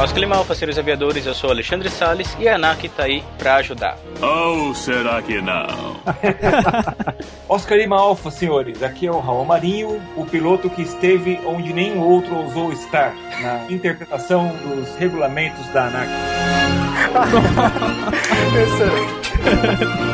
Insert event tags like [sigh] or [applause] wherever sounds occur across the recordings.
Oscar Lima Alfa, senhores aviadores, eu sou Alexandre Salles e a ANAC tá aí pra ajudar. Ou será que não? [laughs] Oscar Lima Alfa, senhores, aqui é o Raul Marinho, o piloto que esteve onde nenhum outro ousou estar, na interpretação dos regulamentos da ANAC.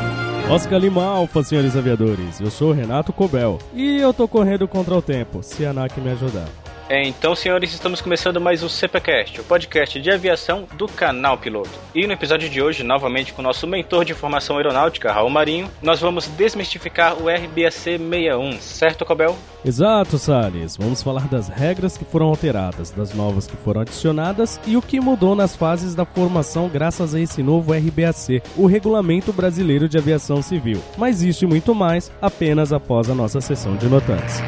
[laughs] Oscar Lima Alfa, senhores aviadores. Eu sou o Renato Cobel e eu tô correndo contra o tempo, se a ANAC me ajudar. É, então, senhores, estamos começando mais o CPCast, o podcast de aviação do canal Piloto. E no episódio de hoje, novamente com o nosso mentor de formação aeronáutica, Raul Marinho, nós vamos desmistificar o RBAC 61, certo, Cobel? Exato, Salles. Vamos falar das regras que foram alteradas, das novas que foram adicionadas e o que mudou nas fases da formação graças a esse novo RBAC, o Regulamento Brasileiro de Aviação Civil. Mas isso e muito mais apenas após a nossa sessão de notantes.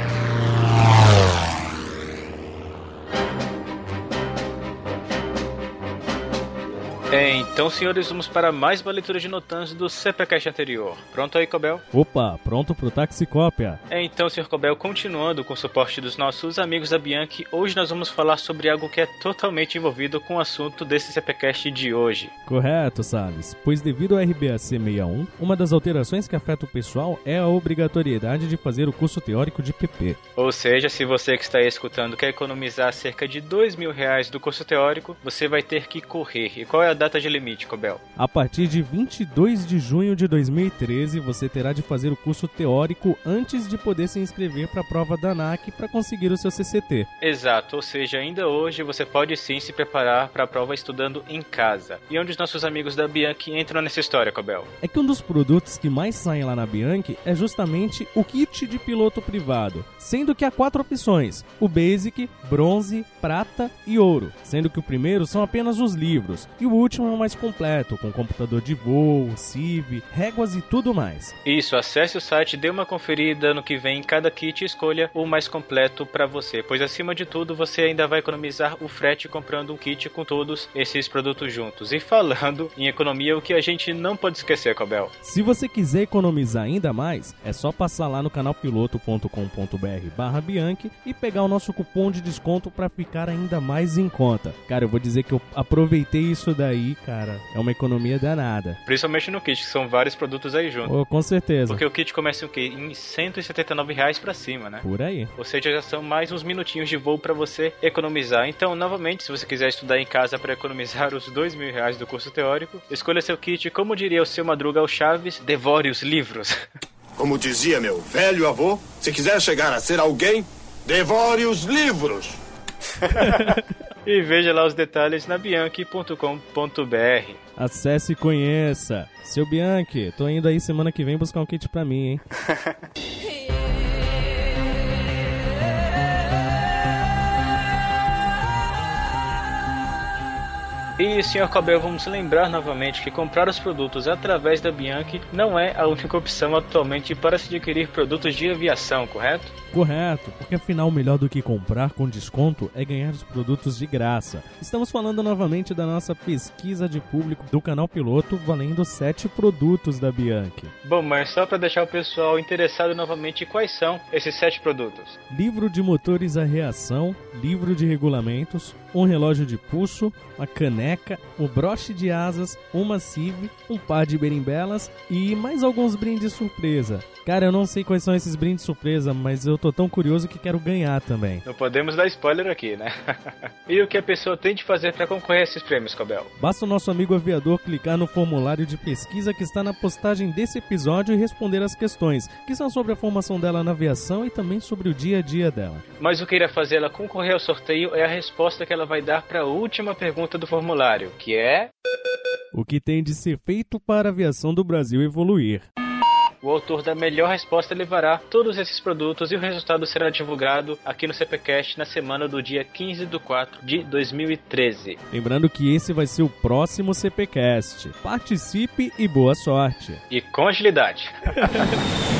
É, então, senhores, vamos para mais uma leitura de notantes do CPCast anterior. Pronto aí, Cobel? Opa, pronto pro taxicópia. É, então, senhor Cobel, continuando com o suporte dos nossos amigos da Bianchi, hoje nós vamos falar sobre algo que é totalmente envolvido com o assunto desse CPCast de hoje. Correto, Salles. Pois devido ao RBAC 61, uma das alterações que afeta o pessoal é a obrigatoriedade de fazer o curso teórico de PP. Ou seja, se você que está aí escutando quer economizar cerca de dois mil reais do curso teórico, você vai ter que correr. E qual é a data de limite, Cobel? A partir de 22 de junho de 2013, você terá de fazer o curso teórico antes de poder se inscrever para a prova da ANAC para conseguir o seu CCT. Exato, ou seja, ainda hoje você pode sim se preparar para a prova estudando em casa. E onde os nossos amigos da Bianchi entram nessa história, Cobel? É que um dos produtos que mais saem lá na Bianchi é justamente o kit de piloto privado, sendo que há quatro opções: o Basic, Bronze, Prata e Ouro, sendo que o primeiro são apenas os livros e o último é o mais completo, com computador de voo, CIV, réguas e tudo mais. Isso, acesse o site, dê uma conferida no que vem em cada kit e escolha o mais completo para você, pois acima de tudo você ainda vai economizar o frete comprando um kit com todos esses produtos juntos. E falando [laughs] em economia, o que a gente não pode esquecer, Cobel. Se você quiser economizar ainda mais, é só passar lá no canalpiloto.com.br barra Bianchi e pegar o nosso cupom de desconto para ficar ainda mais em conta. Cara, eu vou dizer que eu aproveitei isso daí, cara. É uma economia danada. Principalmente no kit, que são vários produtos aí juntos. Oh, com certeza. Porque o kit começa em, quê? em 179 reais pra cima, né? Por aí. Ou seja, já são mais uns minutinhos de voo para você economizar. Então, novamente, se você quiser estudar em casa para economizar [laughs] os dois mil reais do curso teórico, escolha seu kit. Como diria o seu Madruga ao Chaves, devore os livros. [laughs] Como dizia meu velho avô, se quiser chegar a ser alguém, devore os livros. [laughs] e veja lá os detalhes na bianchi.com.br. Acesse e conheça. Seu Bianchi, tô indo aí semana que vem buscar um kit pra mim, hein? [laughs] E, Sr. Cabel, vamos lembrar novamente que comprar os produtos através da Bianchi não é a única opção atualmente para se adquirir produtos de aviação, correto? Correto, porque afinal melhor do que comprar com desconto é ganhar os produtos de graça. Estamos falando novamente da nossa pesquisa de público do canal Piloto valendo 7 produtos da Bianchi. Bom, mas só para deixar o pessoal interessado novamente, quais são esses 7 produtos? Livro de motores a reação, livro de regulamentos, um relógio de pulso, uma caneca, um broche de asas, uma CIV, um par de berimbelas e mais alguns brindes surpresa. Cara, eu não sei quais são esses brindes surpresa, mas eu tô tão curioso que quero ganhar também. Não podemos dar spoiler aqui, né? [laughs] e o que a pessoa tem de fazer para concorrer a esses prêmios, Cobel? Basta o nosso amigo aviador clicar no formulário de pesquisa que está na postagem desse episódio e responder as questões, que são sobre a formação dela na aviação e também sobre o dia a dia dela. Mas o que irá fazer ela concorrer ao sorteio é a resposta que ela vai dar para a última pergunta do formulário, que é o que tem de ser feito para a aviação do Brasil evoluir. O autor da melhor resposta levará todos esses produtos e o resultado será divulgado aqui no CPCast na semana do dia 15 de 4 de 2013. Lembrando que esse vai ser o próximo CPCast. Participe e boa sorte. E com agilidade. [laughs]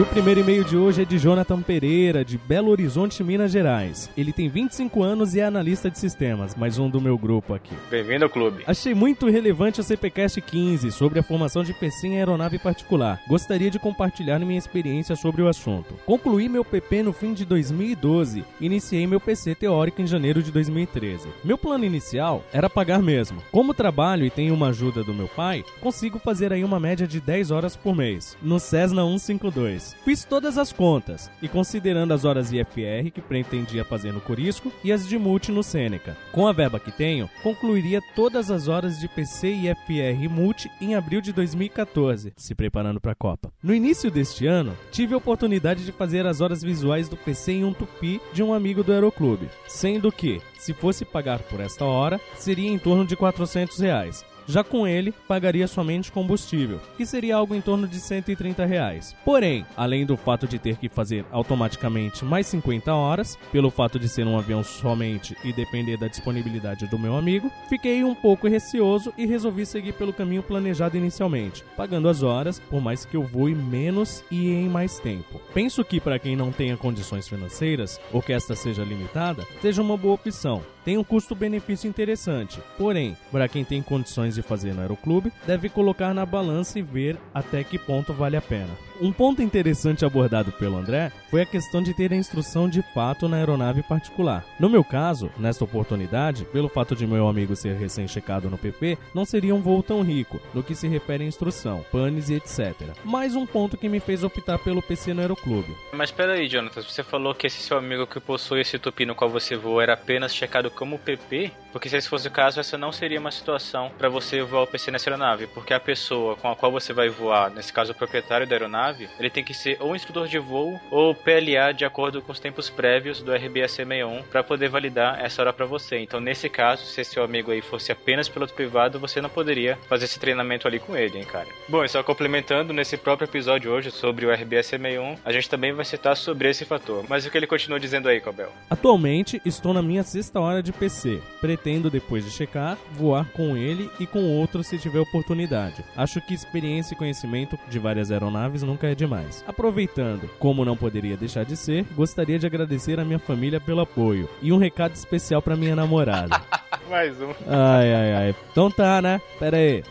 E o primeiro e-mail de hoje é de Jonathan Pereira, de Belo Horizonte, Minas Gerais. Ele tem 25 anos e é analista de sistemas, mais um do meu grupo aqui. Bem-vindo ao clube. Achei muito relevante o CPCast 15 sobre a formação de PC em aeronave particular. Gostaria de compartilhar minha experiência sobre o assunto. Concluí meu PP no fim de 2012 e iniciei meu PC teórico em janeiro de 2013. Meu plano inicial era pagar mesmo. Como trabalho e tenho uma ajuda do meu pai, consigo fazer aí uma média de 10 horas por mês, no Cessna 152. Fiz todas as contas e considerando as horas IFR que pretendia fazer no Corisco e as de multi no Seneca. Com a verba que tenho, concluiria todas as horas de PC IFR multi em abril de 2014, se preparando para a Copa. No início deste ano, tive a oportunidade de fazer as horas visuais do PC em um tupi de um amigo do Aeroclube, sendo que, se fosse pagar por esta hora, seria em torno de 400 reais. Já com ele, pagaria somente combustível, que seria algo em torno de 130 reais. Porém, além do fato de ter que fazer automaticamente mais 50 horas, pelo fato de ser um avião somente e depender da disponibilidade do meu amigo, fiquei um pouco receoso e resolvi seguir pelo caminho planejado inicialmente, pagando as horas, por mais que eu voe menos e em mais tempo. Penso que para quem não tenha condições financeiras, ou que esta seja limitada, seja uma boa opção. Tem um custo-benefício interessante, porém, para quem tem condições de fazer no aeroclube, deve colocar na balança e ver até que ponto vale a pena. Um ponto interessante abordado pelo André foi a questão de ter a instrução de fato na aeronave particular. No meu caso, nesta oportunidade, pelo fato de meu amigo ser recém-checado no PP, não seria um voo tão rico no que se refere à instrução, panes e etc. Mais um ponto que me fez optar pelo PC no aeroclube. Mas peraí, Jonathan, você falou que esse seu amigo que possui esse tupi no qual você voa era apenas checado como PP? Porque se esse fosse o caso, essa não seria uma situação para você voar o PC nessa aeronave, porque a pessoa com a qual você vai voar, nesse caso o proprietário da aeronave, ele tem que ser ou instrutor de voo ou PLA de acordo com os tempos prévios do RBAC 61 para poder validar essa hora para você. Então, nesse caso, se seu amigo aí fosse apenas piloto privado, você não poderia fazer esse treinamento ali com ele, hein, cara. Bom, e só complementando, nesse próprio episódio hoje sobre o RBAC 61, a gente também vai citar sobre esse fator. Mas o que ele continua dizendo aí, Cobel? Atualmente, estou na minha sexta hora de PC. Pretendo, depois de checar, voar com ele e com outro se tiver oportunidade. Acho que experiência e conhecimento de várias aeronaves nunca é demais. Aproveitando, como não poderia deixar de ser, gostaria de agradecer a minha família pelo apoio e um recado especial para minha namorada. [laughs] Mais um. Ai, ai, ai. Então tá, né? Pera aí.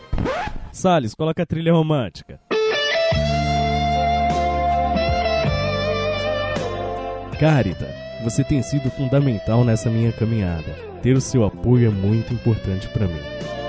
Salles, coloca a trilha romântica. Carita, você tem sido fundamental nessa minha caminhada. Ter o seu apoio é muito importante para mim.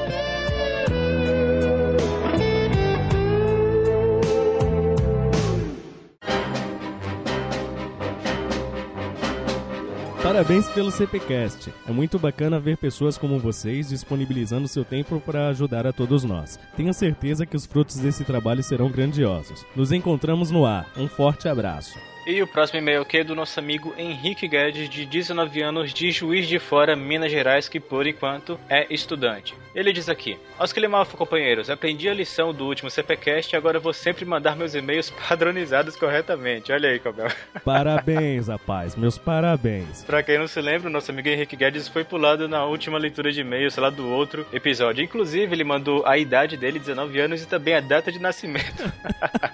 Parabéns pelo CPcast. É muito bacana ver pessoas como vocês disponibilizando seu tempo para ajudar a todos nós. Tenho certeza que os frutos desse trabalho serão grandiosos. Nos encontramos no ar. Um forte abraço. E o próximo e-mail aqui é do nosso amigo Henrique Guedes, de 19 anos, de Juiz de Fora, Minas Gerais, que por enquanto é estudante. Ele diz aqui: Osquilemalfo, companheiros, aprendi a lição do último CPCast e agora vou sempre mandar meus e-mails [laughs] padronizados corretamente. Olha aí, Cabel. Parabéns, rapaz, meus parabéns. Pra quem não se lembra, o nosso amigo Henrique Guedes foi pulado na última leitura de e-mails lá do outro episódio. Inclusive, ele mandou a idade dele, 19 anos, e também a data de nascimento.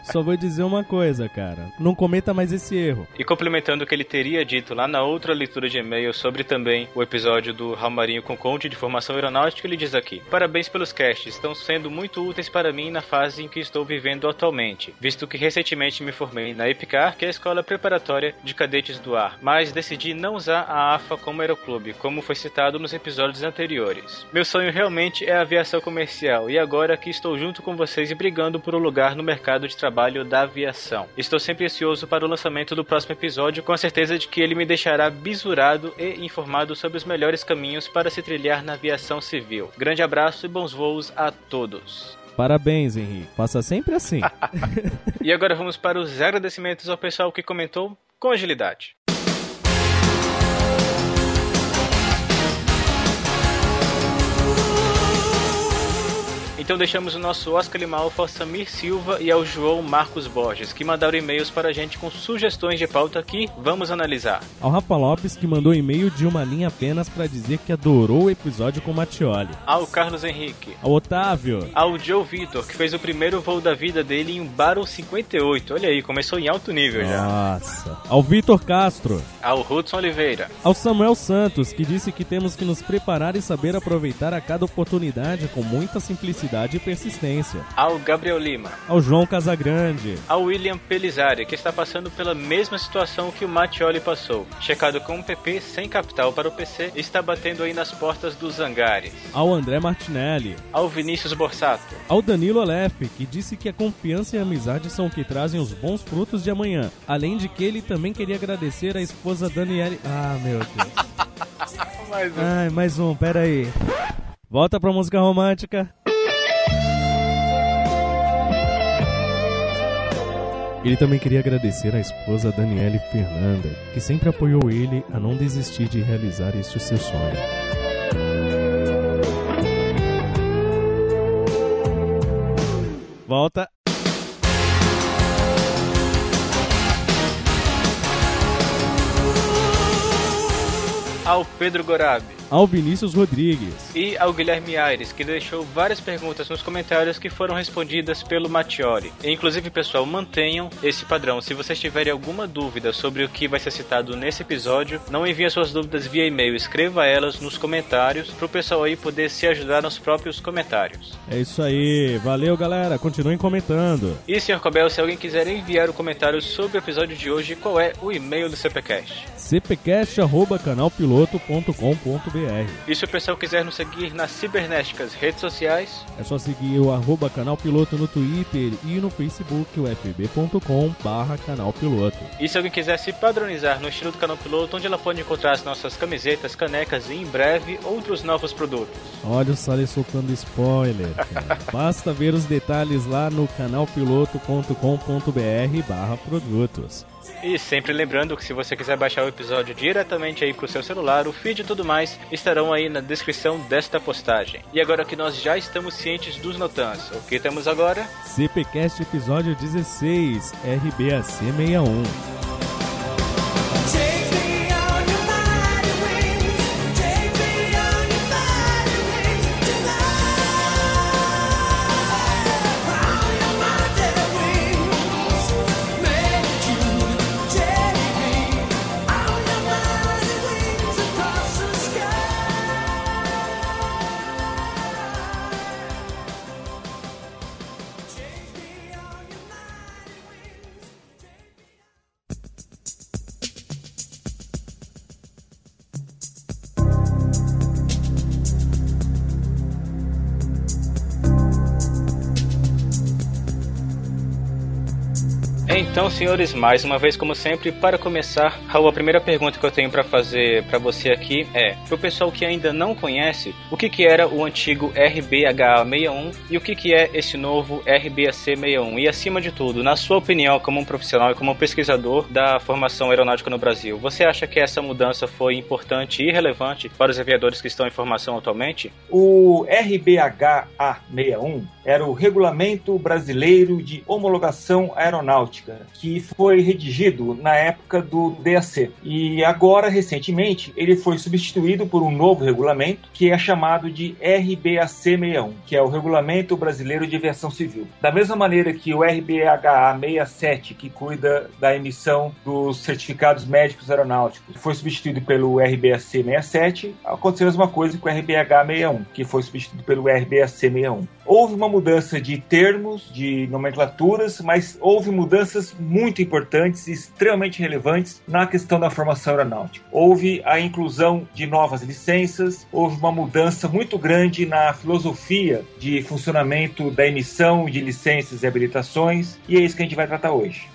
Só vou dizer uma coisa, cara. Não cometa mais esse erro. E complementando o que ele teria dito lá na outra leitura de e-mail sobre também o episódio do Ramarinho com Conte de Formação Aeronáutica, ele diz aqui: Parabéns pelos casts, estão sendo muito úteis para mim na fase em que estou vivendo atualmente, visto que recentemente me formei na EPICAR, que é a escola preparatória de cadetes do ar, mas decidi não usar a AFA como aeroclube, como foi citado nos episódios anteriores. Meu sonho realmente é a aviação comercial e agora que estou junto com vocês e brigando por um lugar no mercado de trabalho da aviação. Estou sempre ansioso para o lançamento do próximo episódio, com a certeza de que ele me deixará bisurado e informado sobre os melhores caminhos para se trilhar na aviação civil. Grande abraço e bons voos a todos. Parabéns, Henrique. Faça sempre assim. [laughs] e agora vamos para os agradecimentos ao pessoal que comentou com agilidade. Então deixamos o nosso Oscar Lima Alfa ao Samir Silva e ao João Marcos Borges, que mandaram e-mails para a gente com sugestões de pauta que vamos analisar. Ao Rafa Lopes, que mandou e-mail de uma linha apenas para dizer que adorou o episódio com Matioli. Ao Carlos Henrique. Ao Otávio. Ao Joe Vitor, que fez o primeiro voo da vida dele em um Battle 58. Olha aí, começou em alto nível já. Nossa. Ao Vitor Castro. Ao Hudson Oliveira. Ao Samuel Santos, que disse que temos que nos preparar e saber aproveitar a cada oportunidade com muita simplicidade e persistência. Ao Gabriel Lima. Ao João Casagrande. Ao William Pelizari, que está passando pela mesma situação que o Mattioli passou. Checado com um PP sem capital para o PC, está batendo aí nas portas dos Zangares. Ao André Martinelli. Ao Vinícius Borsato. Ao Danilo Alef, que disse que a confiança e a amizade são o que trazem os bons frutos de amanhã. Além de que ele também queria agradecer a esposa Daniele. Ah, meu Deus. [laughs] mais um. Ai, mais um, pera aí. Volta pra música romântica. Ele também queria agradecer à esposa Daniele Fernanda, que sempre apoiou ele a não desistir de realizar este seu sonho. Volta. Ao Pedro Gorabi. Ao Vinícius Rodrigues. E ao Guilherme Aires, que deixou várias perguntas nos comentários que foram respondidas pelo Mattioli. E, inclusive, pessoal, mantenham esse padrão. Se vocês tiverem alguma dúvida sobre o que vai ser citado nesse episódio, não enviem suas dúvidas via e-mail, escreva elas nos comentários para o pessoal aí poder se ajudar nos próprios comentários. É isso aí. Valeu, galera. Continuem comentando. E, Sr. Cobel, se alguém quiser enviar o um comentário sobre o episódio de hoje, qual é o e-mail do CPCast? cpcast.canalpiloto.com.br e se o pessoal quiser nos seguir nas cibernéticas redes sociais, é só seguir o arroba canal piloto no Twitter e no Facebook, o fb.com barra canal piloto. E se alguém quiser se padronizar no estilo do canal piloto, onde ela pode encontrar as nossas camisetas, canecas e em breve outros novos produtos. Olha o Sally soltando spoiler. [laughs] Basta ver os detalhes lá no canalpiloto.com.br barra produtos. E sempre lembrando que se você quiser baixar o episódio diretamente aí pro seu celular, o feed e tudo mais estarão aí na descrição desta postagem. E agora que nós já estamos cientes dos notans, o que temos agora? CPcast episódio 16, RBAC 61. Então, senhores, mais uma vez, como sempre, para começar, Raul, a primeira pergunta que eu tenho para fazer para você aqui é: pro pessoal que ainda não conhece, o que, que era o antigo RBHA61 e o que, que é esse novo RBAC61? E acima de tudo, na sua opinião, como um profissional e como um pesquisador da formação aeronáutica no Brasil, você acha que essa mudança foi importante e relevante para os aviadores que estão em formação atualmente? O RBHA61 era o Regulamento Brasileiro de Homologação Aeronáutica, que foi redigido na época do DAC. E agora, recentemente, ele foi substituído por um novo regulamento, que é chamado de RBAC61, que é o Regulamento Brasileiro de Aviação Civil. Da mesma maneira que o RBHA67, que cuida da emissão dos certificados médicos aeronáuticos, foi substituído pelo RBAC67, aconteceu a mesma coisa com o RBH61, que foi substituído pelo RBAC61. Houve uma mudança de termos, de nomenclaturas, mas houve mudanças muito importantes e extremamente relevantes na questão da formação aeronáutica. Houve a inclusão de novas licenças, houve uma mudança muito grande na filosofia de funcionamento da emissão de licenças e habilitações, e é isso que a gente vai tratar hoje.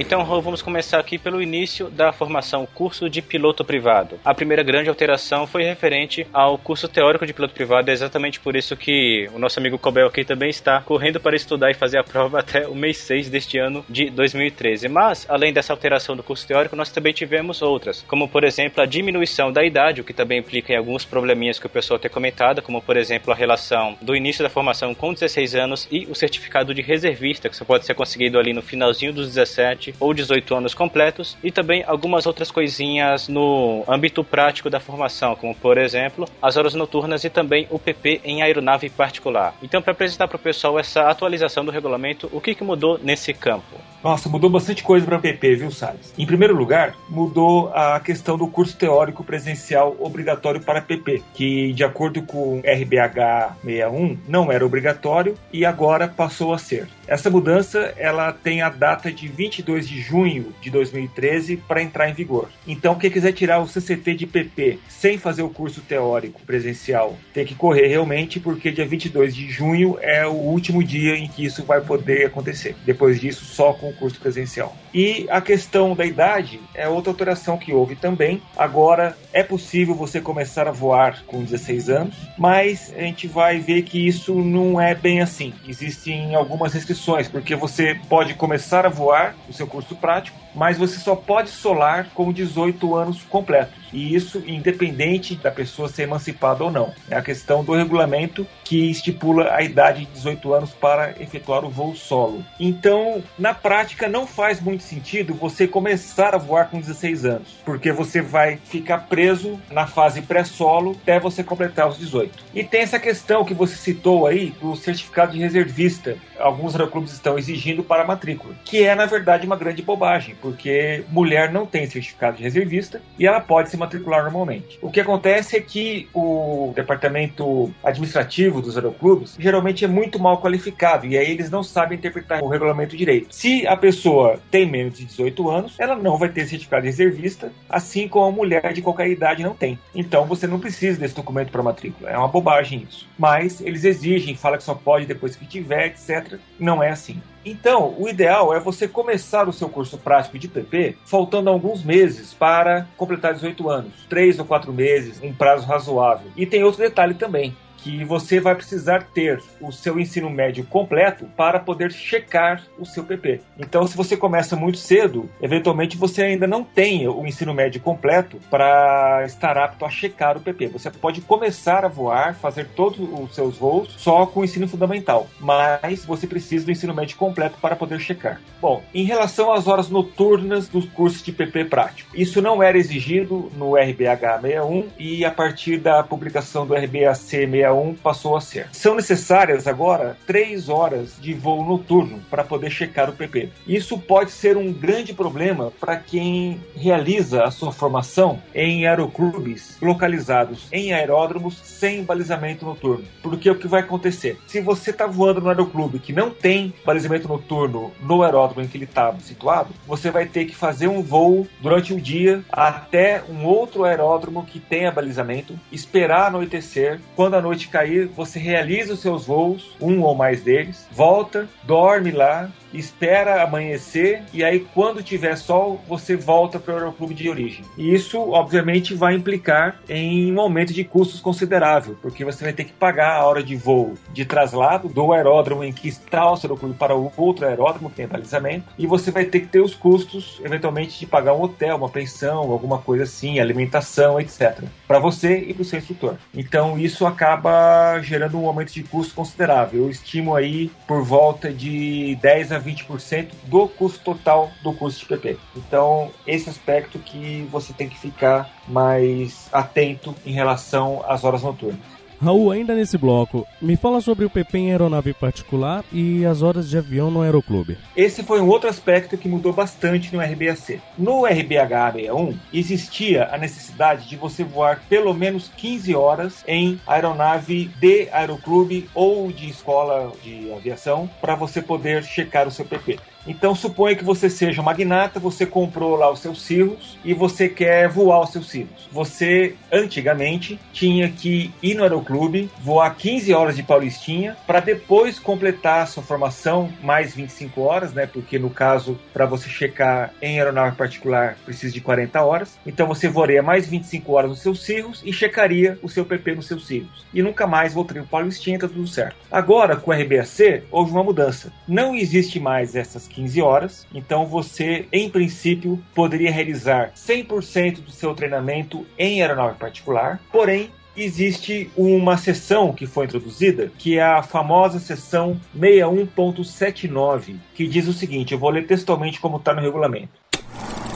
Então vamos começar aqui pelo início da formação curso de piloto privado. A primeira grande alteração foi referente ao curso teórico de piloto privado, é exatamente por isso que o nosso amigo Cobel aqui também está correndo para estudar e fazer a prova [laughs] até o mês 6 deste ano de 2013. Mas, além dessa alteração do curso teórico, nós também tivemos outras, como por exemplo a diminuição da idade, o que também implica em alguns probleminhas que o pessoal tem comentado, como por exemplo a relação do início da formação com 16 anos e o certificado de reservista, que você pode ser conseguido ali no finalzinho dos 17 ou 18 anos completos, e também algumas outras coisinhas no âmbito prático da formação, como por exemplo as horas noturnas e também o PP em aeronave particular. Então, para apresentar para o pessoal essa atualização do regulamento, o que, que mudou nesse campo? Nossa, mudou bastante coisa para o PP, viu, Salles? Em primeiro lugar, mudou a questão do curso teórico presencial obrigatório para PP, que, de acordo com RBH 61, não era obrigatório e agora passou a ser. Essa mudança ela tem a data de 22 de junho de 2013 para entrar em vigor. Então, quem quiser tirar o CCT de PP sem fazer o curso teórico presencial tem que correr realmente, porque dia 22 de junho é o último dia em que isso vai poder acontecer. Depois disso, só com o curso presencial. E a questão da idade é outra alteração que houve também. Agora é possível você começar a voar com 16 anos, mas a gente vai ver que isso não é bem assim. Existem algumas restrições, porque você pode começar a voar o seu curso prático, mas você só pode solar com 18 anos completos. E isso independente da pessoa ser emancipada ou não. É a questão do regulamento que estipula a idade de 18 anos para efetuar o voo solo. Então, na prática, não faz muito sentido você começar a voar com 16 anos, porque você vai ficar preso na fase pré-solo até você completar os 18. E tem essa questão que você citou aí do certificado de reservista. Alguns aeroclubes estão exigindo para a matrícula, que é na verdade uma grande bobagem, porque mulher não tem certificado de reservista e ela pode se matricular normalmente. O que acontece é que o departamento administrativo dos aeroclubes geralmente é muito mal qualificado e aí eles não sabem interpretar o regulamento direito. Se a pessoa tem menos de 18 anos, ela não vai ter certificado de reservista, assim como a mulher de qualquer idade não tem. Então você não precisa desse documento para matrícula. É uma bobagem isso. Mas eles exigem, fala que só pode depois que tiver, etc. Não é assim. Então, o ideal é você começar o seu curso prático de PP faltando alguns meses para completar 18 anos, três ou quatro meses, um prazo razoável. E tem outro detalhe também que você vai precisar ter o seu ensino médio completo para poder checar o seu PP. Então, se você começa muito cedo, eventualmente você ainda não tem o ensino médio completo para estar apto a checar o PP. Você pode começar a voar, fazer todos os seus voos só com o ensino fundamental, mas você precisa do ensino médio completo para poder checar. Bom, em relação às horas noturnas dos cursos de PP prático, isso não era exigido no RBH 61 e a partir da publicação do RBAC 61 passou a ser. São necessárias agora três horas de voo noturno para poder checar o PP. Isso pode ser um grande problema para quem realiza a sua formação em aeroclubes localizados em aeródromos sem balizamento noturno. Porque o que vai acontecer? Se você está voando no aeroclube que não tem balizamento noturno no aeródromo em que ele está situado, você vai ter que fazer um voo durante o dia até um outro aeródromo que tenha balizamento, esperar anoitecer. Quando a noite cair, você realiza os seus voos, um ou mais deles, volta, dorme lá, espera amanhecer e aí quando tiver sol você volta para o aeroclube de origem. E isso obviamente vai implicar em um aumento de custos considerável, porque você vai ter que pagar a hora de voo de traslado do aeródromo em que está o seu aeroclube para o outro aeródromo que tem balizamento e você vai ter que ter os custos eventualmente de pagar um hotel, uma pensão, alguma coisa assim, alimentação, etc. Para você e para o seu instrutor. Então isso acaba gerando um aumento de custo considerável. Eu estimo aí por volta de 10 a 20% do custo total do curso de PP. Então, esse aspecto que você tem que ficar mais atento em relação às horas noturnas. Raul, ainda nesse bloco, me fala sobre o PP em aeronave particular e as horas de avião no aeroclube. Esse foi um outro aspecto que mudou bastante no RBAC. No RBH 61, existia a necessidade de você voar pelo menos 15 horas em aeronave de aeroclube ou de escola de aviação para você poder checar o seu PP. Então suponha que você seja um magnata, você comprou lá os seus cirros e você quer voar os seus cirros. Você, antigamente, tinha que ir no aeroclube, voar 15 horas de Paulistinha, para depois completar a sua formação, mais 25 horas, né? Porque no caso, para você checar em aeronave particular, precisa de 40 horas. Então você voaria mais 25 horas nos seus cirros e checaria o seu PP nos seus cirros. E nunca mais voltaria para Paulistinha, tá tudo certo. Agora, com o RBAC, houve uma mudança. Não existe mais essas 15 horas, então você, em princípio, poderia realizar 100% do seu treinamento em aeronave particular, porém existe uma seção que foi introduzida, que é a famosa seção 61.79, que diz o seguinte: eu vou ler textualmente como está no regulamento.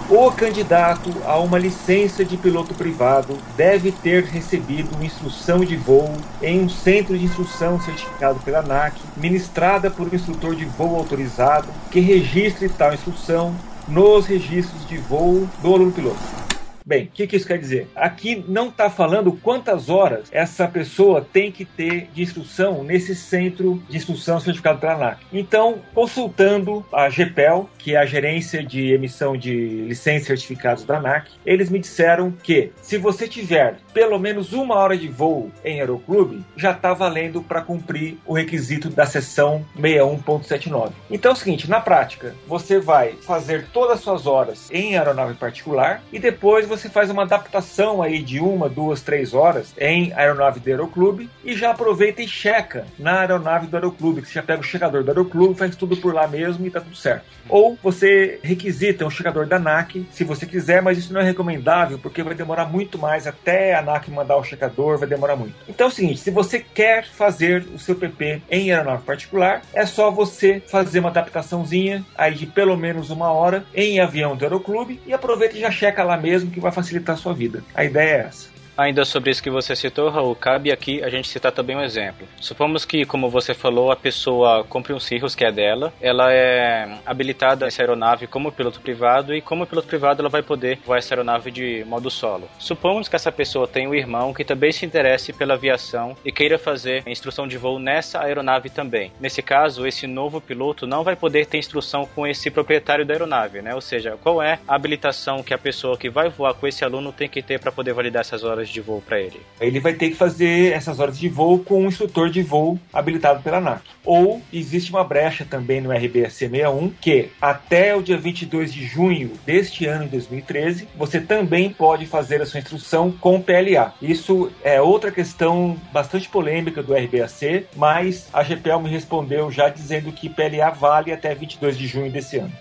O candidato a uma licença de piloto privado deve ter recebido instrução de voo em um centro de instrução certificado pela ANAC, ministrada por um instrutor de voo autorizado, que registre tal instrução nos registros de voo do aluno piloto. Bem, o que, que, isso quer dizer? Aqui não está falando quantas horas essa pessoa tem que ter de instrução nesse centro de instrução certificado pela ANAC. Então, consultando a GPEL, que é a gerência de emissão de licenças certificados da ANAC, eles me disseram que se você tiver pelo menos uma hora de voo em aeroclube, já está valendo para cumprir o requisito da seção 61.79. Então é o seguinte, na prática, você vai fazer todas as suas horas em aeronave particular e depois você faz uma adaptação aí de uma, duas, três horas em aeronave do Aeroclube e já aproveita e checa na aeronave do Aeroclube, que você já pega o checador do Aeroclube, faz tudo por lá mesmo e tá tudo certo. Ou você requisita um checador da ANAC, se você quiser, mas isso não é recomendável porque vai demorar muito mais até a ANAC mandar o checador, vai demorar muito. Então é o seguinte, se você quer fazer o seu PP em aeronave particular, é só você fazer uma adaptaçãozinha aí de pelo menos uma hora em avião do Aeroclube e aproveita e já checa lá mesmo que vai facilitar a sua vida. A ideia é essa. Ainda sobre isso que você citou, Raul, cabe aqui a gente citar também um exemplo. Supomos que, como você falou, a pessoa compre um Cirrus que é dela, ela é habilitada essa aeronave como piloto privado e como piloto privado ela vai poder voar essa aeronave de modo solo. Supomos que essa pessoa tem um irmão que também se interesse pela aviação e queira fazer instrução de voo nessa aeronave também. Nesse caso, esse novo piloto não vai poder ter instrução com esse proprietário da aeronave, né? Ou seja, qual é a habilitação que a pessoa que vai voar com esse aluno tem que ter para poder validar essas horas horas de voo para ele? Ele vai ter que fazer essas horas de voo com um instrutor de voo habilitado pela ANAC. Ou existe uma brecha também no RBAC 61 que até o dia 22 de junho deste ano, de 2013, você também pode fazer a sua instrução com PLA. Isso é outra questão bastante polêmica do RBAC, mas a GPL me respondeu já dizendo que PLA vale até 22 de junho desse ano.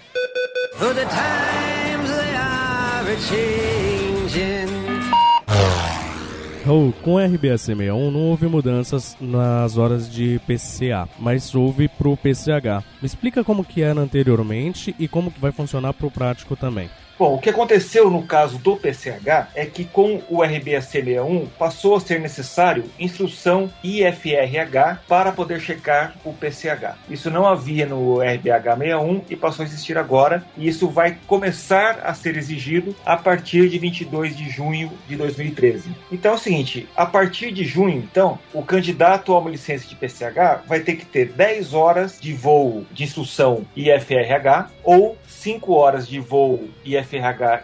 Raul, com o RBA-61 não houve mudanças nas horas de PCA, mas houve pro PCH. Me explica como que era anteriormente e como que vai funcionar pro prático também. Bom, o que aconteceu no caso do PCH é que com o RBAC 61 passou a ser necessário instrução IFRH para poder checar o PCH. Isso não havia no RBH 61 e passou a existir agora, e isso vai começar a ser exigido a partir de 22 de junho de 2013. Então é o seguinte, a partir de junho, então, o candidato a uma licença de PCH vai ter que ter 10 horas de voo de instrução IFRH ou 5 horas de voo IFRH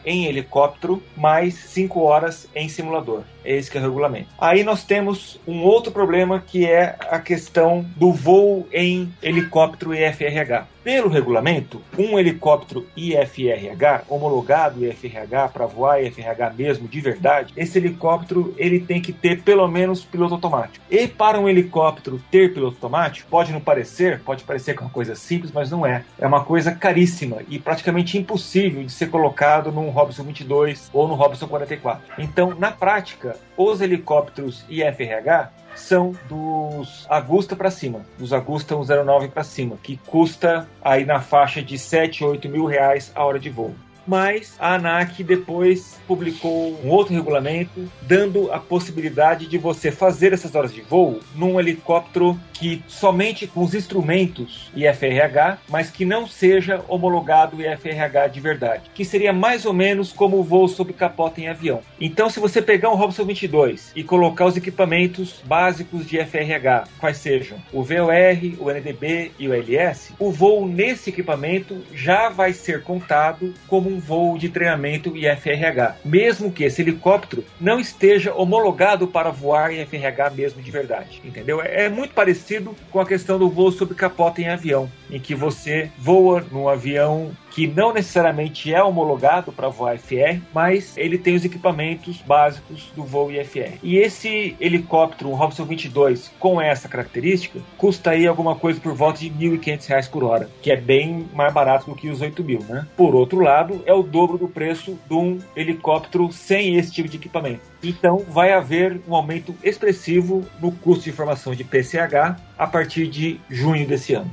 em helicóptero, mais 5 horas em simulador. Esse é o regulamento. Aí nós temos um outro problema que é a questão do voo em helicóptero IFRH. Pelo regulamento, um helicóptero IFRH, homologado IFRH para voar IFRH mesmo de verdade, esse helicóptero ele tem que ter pelo menos piloto automático. E para um helicóptero ter piloto automático, pode não parecer, pode parecer que é uma coisa simples, mas não é. É uma coisa caríssima e praticamente impossível de ser colocado num Robson 22 ou no Robson 44. Então, na prática, os helicópteros IFRH são dos Agusta para cima, dos Agusta 109 para cima, que custa aí na faixa de 7, 8 mil reais a hora de voo. Mas a ANAC depois publicou um outro regulamento dando a possibilidade de você fazer essas horas de voo num helicóptero que somente com os instrumentos IFRH, mas que não seja homologado IFRH de verdade, que seria mais ou menos como o voo sob capota em avião. Então, se você pegar um Robson 22 e colocar os equipamentos básicos de IFRH, quais sejam o VOR, o NDB e o LS, o voo nesse equipamento já vai ser contado como um voo de treinamento IFRH, mesmo que esse helicóptero não esteja homologado para voar IFRH mesmo de verdade, entendeu? É muito parecido parecido com a questão do voo sob capota em avião, em que você voa num avião que não necessariamente é homologado para voar FR, mas ele tem os equipamentos básicos do voo IFR. E esse helicóptero, um Robson 22, com essa característica, custa aí alguma coisa por volta de R$ 1.500 por hora, que é bem mais barato do que os 8 mil, né? Por outro lado, é o dobro do preço de um helicóptero sem esse tipo de equipamento. Então, vai haver um aumento expressivo no custo de formação de PCH a partir de junho desse ano.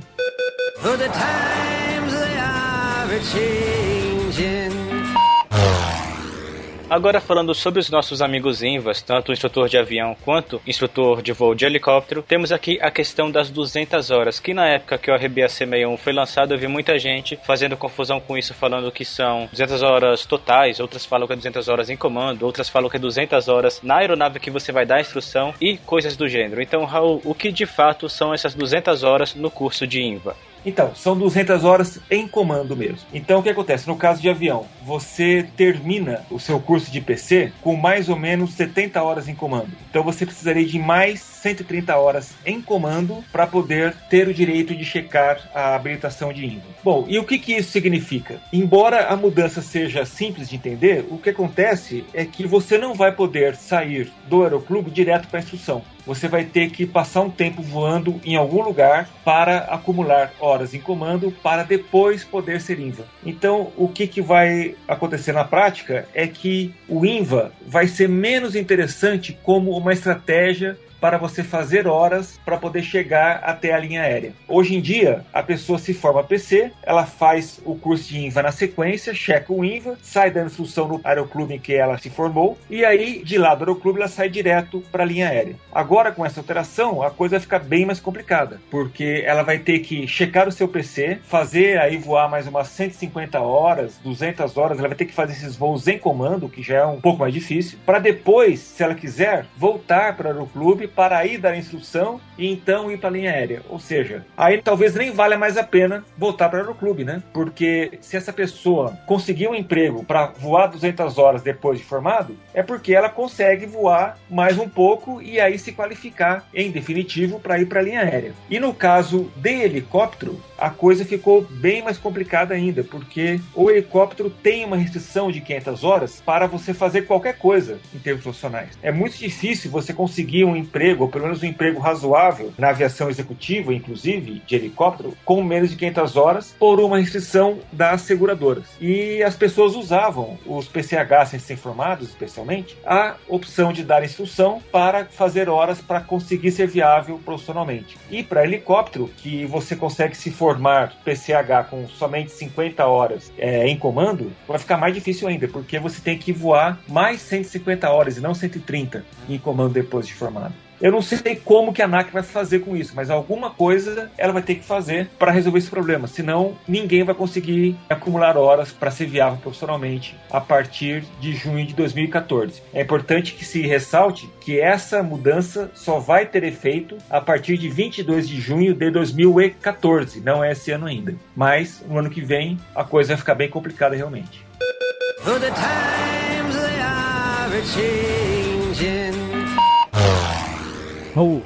Agora falando sobre os nossos amigos Invas, tanto o instrutor de avião quanto instrutor de voo de helicóptero, temos aqui a questão das 200 horas, que na época que o RBAC 61 foi lançado, eu vi muita gente fazendo confusão com isso, falando que são 200 horas totais, outras falam que é 200 horas em comando, outras falam que é 200 horas na aeronave que você vai dar a instrução e coisas do gênero. Então, Raul, o que de fato são essas 200 horas no curso de Inva? Então, são 200 horas em comando mesmo. Então, o que acontece? No caso de avião, você termina o seu curso de PC com mais ou menos 70 horas em comando. Então, você precisaria de mais 130 horas em comando para poder ter o direito de checar a habilitação de INVA. Bom, e o que, que isso significa? Embora a mudança seja simples de entender, o que acontece é que você não vai poder sair do aeroclube direto para a instrução você vai ter que passar um tempo voando em algum lugar para acumular horas em comando para depois poder ser INVA. Então, o que, que vai acontecer na prática é que o INVA vai ser menos interessante como uma estratégia para você fazer horas para poder chegar até a linha aérea. Hoje em dia, a pessoa se forma PC, ela faz o curso de INVA na sequência, checa o INVA, sai da instrução no aeroclube em que ela se formou e aí de lá do aeroclube ela sai direto para a linha aérea. Agora com essa alteração, a coisa vai ficar bem mais complicada, porque ela vai ter que checar o seu PC, fazer aí voar mais umas 150 horas, 200 horas, ela vai ter que fazer esses voos em comando, que já é um pouco mais difícil, para depois, se ela quiser, voltar para o aeroclube para aí dar instrução e então ir para a linha aérea. Ou seja, aí talvez nem valha mais a pena voltar para o aeroclube, né? Porque se essa pessoa conseguir um emprego para voar 200 horas depois de formado, é porque ela consegue voar mais um pouco e aí se qualificar em definitivo para ir para a linha aérea. E no caso de helicóptero, a coisa ficou bem mais complicada ainda, porque o helicóptero tem uma restrição de 500 horas para você fazer qualquer coisa em termos profissionais. É muito difícil você conseguir um emprego, ou pelo menos um emprego razoável, na aviação executiva, inclusive, de helicóptero, com menos de 500 horas, por uma restrição das seguradoras. E as pessoas usavam, os PCHs recém-formados especialmente, a opção de dar instrução para fazer horas para conseguir ser viável profissionalmente. E para helicóptero, que você consegue se formar formar PCH com somente 50 horas é, em comando, vai ficar mais difícil ainda, porque você tem que voar mais 150 horas e não 130 em comando depois de formado. Eu não sei como que a ANAC vai fazer com isso, mas alguma coisa ela vai ter que fazer para resolver esse problema. Senão, ninguém vai conseguir acumular horas para ser viável profissionalmente a partir de junho de 2014. É importante que se ressalte que essa mudança só vai ter efeito a partir de 22 de junho de 2014, não é esse ano ainda. Mas no ano que vem a coisa vai ficar bem complicada realmente.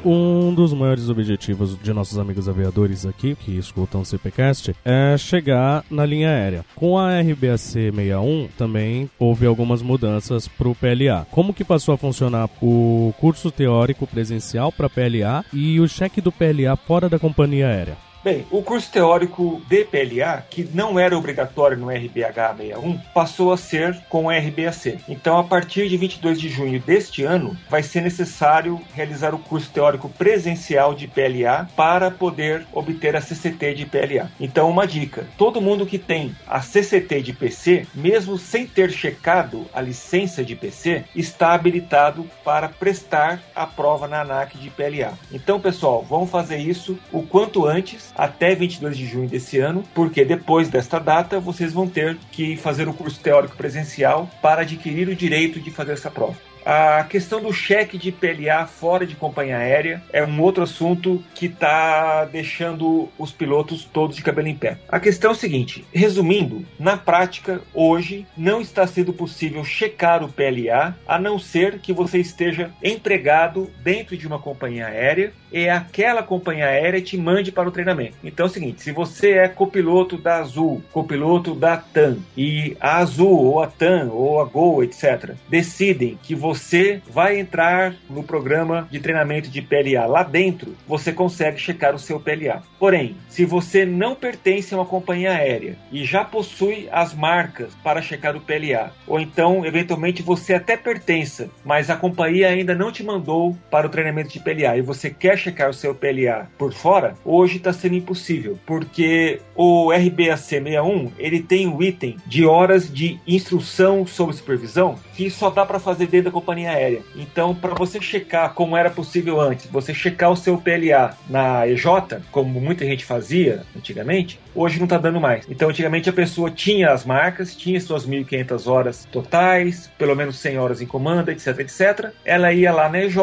Um dos maiores objetivos de nossos amigos aviadores aqui, que escutam o CPCast, é chegar na linha aérea. Com a RBAC 61, também houve algumas mudanças para o PLA. Como que passou a funcionar o curso teórico presencial para PLA e o cheque do PLA fora da companhia aérea? Bem, o curso teórico de PLA, que não era obrigatório no RBH 61, passou a ser com o RBAC. Então, a partir de 22 de junho deste ano, vai ser necessário realizar o curso teórico presencial de PLA para poder obter a CCT de PLA. Então, uma dica: todo mundo que tem a CCT de PC, mesmo sem ter checado a licença de PC, está habilitado para prestar a prova na ANAC de PLA. Então, pessoal, vamos fazer isso o quanto antes até 22 de junho desse ano, porque depois desta data vocês vão ter que fazer o curso teórico presencial para adquirir o direito de fazer essa prova. A questão do cheque de PLA fora de companhia aérea é um outro assunto que está deixando os pilotos todos de cabelo em pé. A questão é o seguinte: resumindo, na prática, hoje não está sendo possível checar o PLA a não ser que você esteja empregado dentro de uma companhia aérea e aquela companhia aérea te mande para o treinamento. Então é o seguinte: se você é copiloto da Azul, copiloto da TAM e a Azul ou a TAM ou a Gol, etc., decidem que você você vai entrar no programa de treinamento de PLA lá dentro, você consegue checar o seu PLA. Porém, se você não pertence a uma companhia aérea e já possui as marcas para checar o PLA, ou então, eventualmente, você até pertença, mas a companhia ainda não te mandou para o treinamento de PLA e você quer checar o seu PLA por fora, hoje está sendo impossível, porque o RBAC 61 ele tem um item de horas de instrução sob supervisão que só dá para fazer dentro da companhia aérea. Então, para você checar como era possível antes, você checar o seu PLA na EJ, como muita gente fazia antigamente, hoje não está dando mais. Então, antigamente a pessoa tinha as marcas, tinha suas 1.500 horas totais, pelo menos 100 horas em comando, etc, etc. Ela ia lá na EJ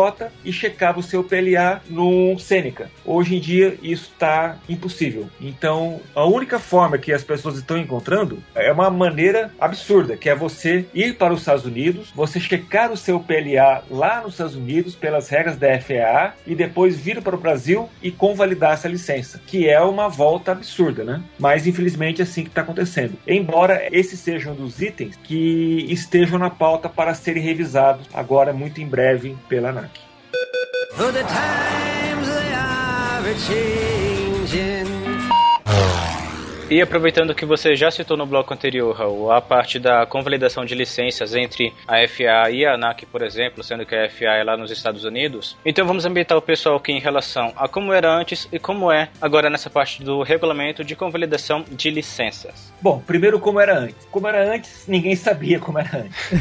e checava o seu PLA no Seneca. Hoje em dia isso está impossível. Então, a única forma que as pessoas estão encontrando é uma maneira absurda, que é você ir para os Estados Unidos, você checar o seu PLA lá nos Estados Unidos pelas regras da FAA e depois vir para o Brasil e convalidar essa licença, que é uma volta absurda, né? Mas infelizmente é assim que está acontecendo. Embora esse seja um dos itens que estejam na pauta para serem revisados agora muito em breve pela ANAC. E aproveitando que você já citou no bloco anterior, Raul, a parte da convalidação de licenças entre a FAA e a ANAC, por exemplo, sendo que a FAA é lá nos Estados Unidos. Então vamos ambientar o pessoal aqui em relação a como era antes e como é agora nessa parte do regulamento de convalidação de licenças. Bom, primeiro como era antes. Como era antes, ninguém sabia como era antes.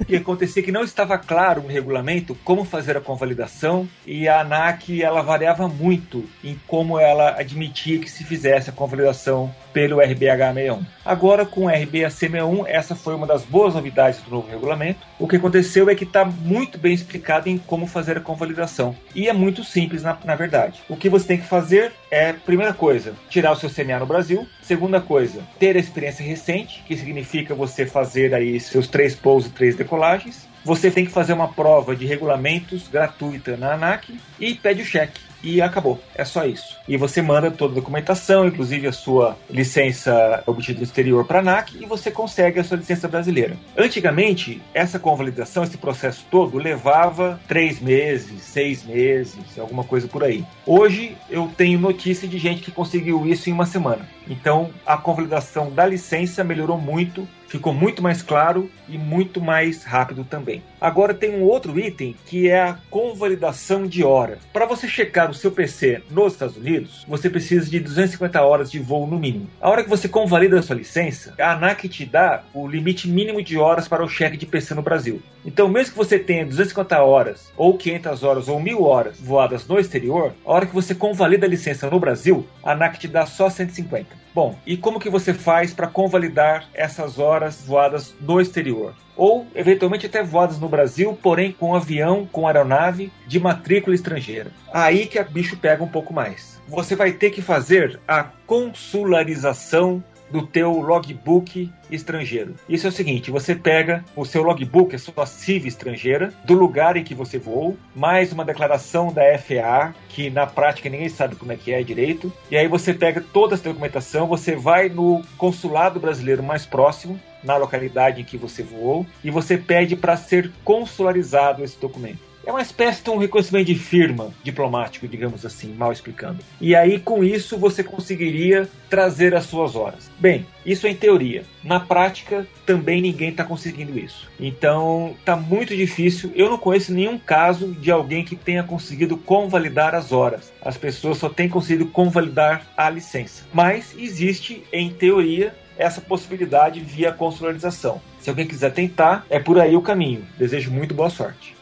o que acontecia é que não estava claro no regulamento como fazer a convalidação e a ANAC ela variava muito em como ela admitia que se fizesse a convalidação pelo RBH 61. Agora, com o RBAC 61, essa foi uma das boas novidades do novo regulamento. O que aconteceu é que está muito bem explicado em como fazer a convalidação. E é muito simples, na, na verdade. O que você tem que fazer é, primeira coisa, tirar o seu CNA no Brasil. Segunda coisa, ter a experiência recente, que significa você fazer aí seus três pousos e três decolagens. Você tem que fazer uma prova de regulamentos gratuita na ANAC e pede o cheque e acabou. É só isso. E você manda toda a documentação, inclusive a sua licença obtida no exterior para a ANAC, e você consegue a sua licença brasileira. Antigamente, essa convalidação, esse processo todo, levava três meses, seis meses, alguma coisa por aí. Hoje, eu tenho notícia de gente que conseguiu isso em uma semana. Então, a convalidação da licença melhorou muito ficou muito mais claro e muito mais rápido também. Agora tem um outro item que é a convalidação de hora. Para você checar o seu PC nos Estados Unidos, você precisa de 250 horas de voo no mínimo. A hora que você convalida a sua licença, a ANAC te dá o limite mínimo de horas para o cheque de PC no Brasil. Então, mesmo que você tenha 250 horas, ou 500 horas, ou 1000 horas voadas no exterior, a hora que você convalida a licença no Brasil, a ANAC te dá só 150. Bom, e como que você faz para convalidar essas horas voadas no exterior? Ou, eventualmente, até voadas no Brasil, porém com avião, com aeronave de matrícula estrangeira. Aí que a bicho pega um pouco mais. Você vai ter que fazer a consularização do teu logbook estrangeiro. Isso é o seguinte, você pega o seu logbook, a sua CIV estrangeira, do lugar em que você voou, mais uma declaração da FAA, que na prática ninguém sabe como é que é direito, e aí você pega toda essa documentação, você vai no consulado brasileiro mais próximo, na localidade em que você voou, e você pede para ser consularizado esse documento. É uma espécie de um reconhecimento de firma diplomático, digamos assim, mal explicando. E aí, com isso, você conseguiria trazer as suas horas. Bem, isso é em teoria. Na prática, também ninguém está conseguindo isso. Então, está muito difícil. Eu não conheço nenhum caso de alguém que tenha conseguido convalidar as horas. As pessoas só têm conseguido convalidar a licença. Mas existe, em teoria, essa possibilidade via consularização. Se alguém quiser tentar, é por aí o caminho. Desejo muito boa sorte.